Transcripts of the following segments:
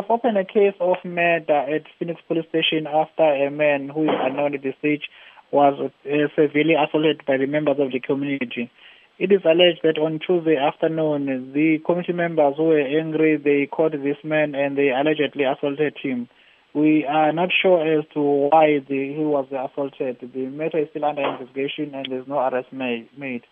have opened a case of murder at Phoenix Police Station after a man who is unknown at the stage was uh, severely assaulted by the members of the community. It is alleged that on Tuesday afternoon, the community members who were angry, they caught this man and they allegedly assaulted him. We are not sure as to why the, he was assaulted. The matter is still under investigation and there's no arrest made.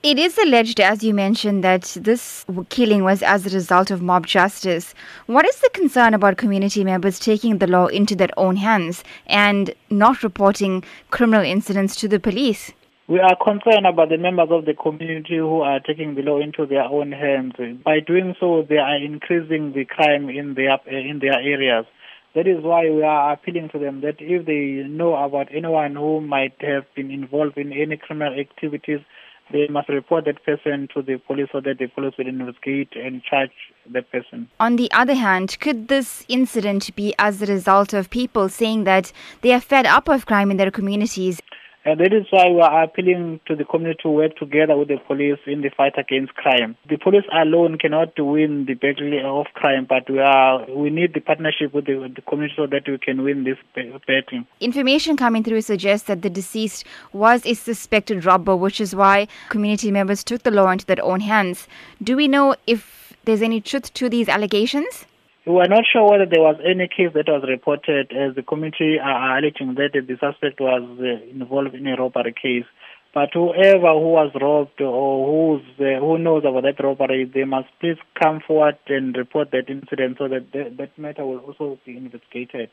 It is alleged, as you mentioned, that this killing was as a result of mob justice. What is the concern about community members taking the law into their own hands and not reporting criminal incidents to the police? We are concerned about the members of the community who are taking the law into their own hands. By doing so, they are increasing the crime in their in their areas. That is why we are appealing to them that if they know about anyone who might have been involved in any criminal activities, they must report that person to the police so that the police will investigate and charge that person. On the other hand, could this incident be as a result of people saying that they are fed up of crime in their communities? And that is why we are appealing to the community to work together with the police in the fight against crime. The police alone cannot win the battle of crime, but we are we need the partnership with the, with the community so that we can win this battle. Information coming through suggests that the deceased was a suspected robber, which is why community members took the law into their own hands. Do we know if there's any truth to these allegations? We are not sure whether there was any case that was reported as the community are alleging that the suspect was uh, involved in a robbery case. But whoever who was robbed or who's, uh, who knows about that robbery, they must please come forward and report that incident so that that matter will also be investigated.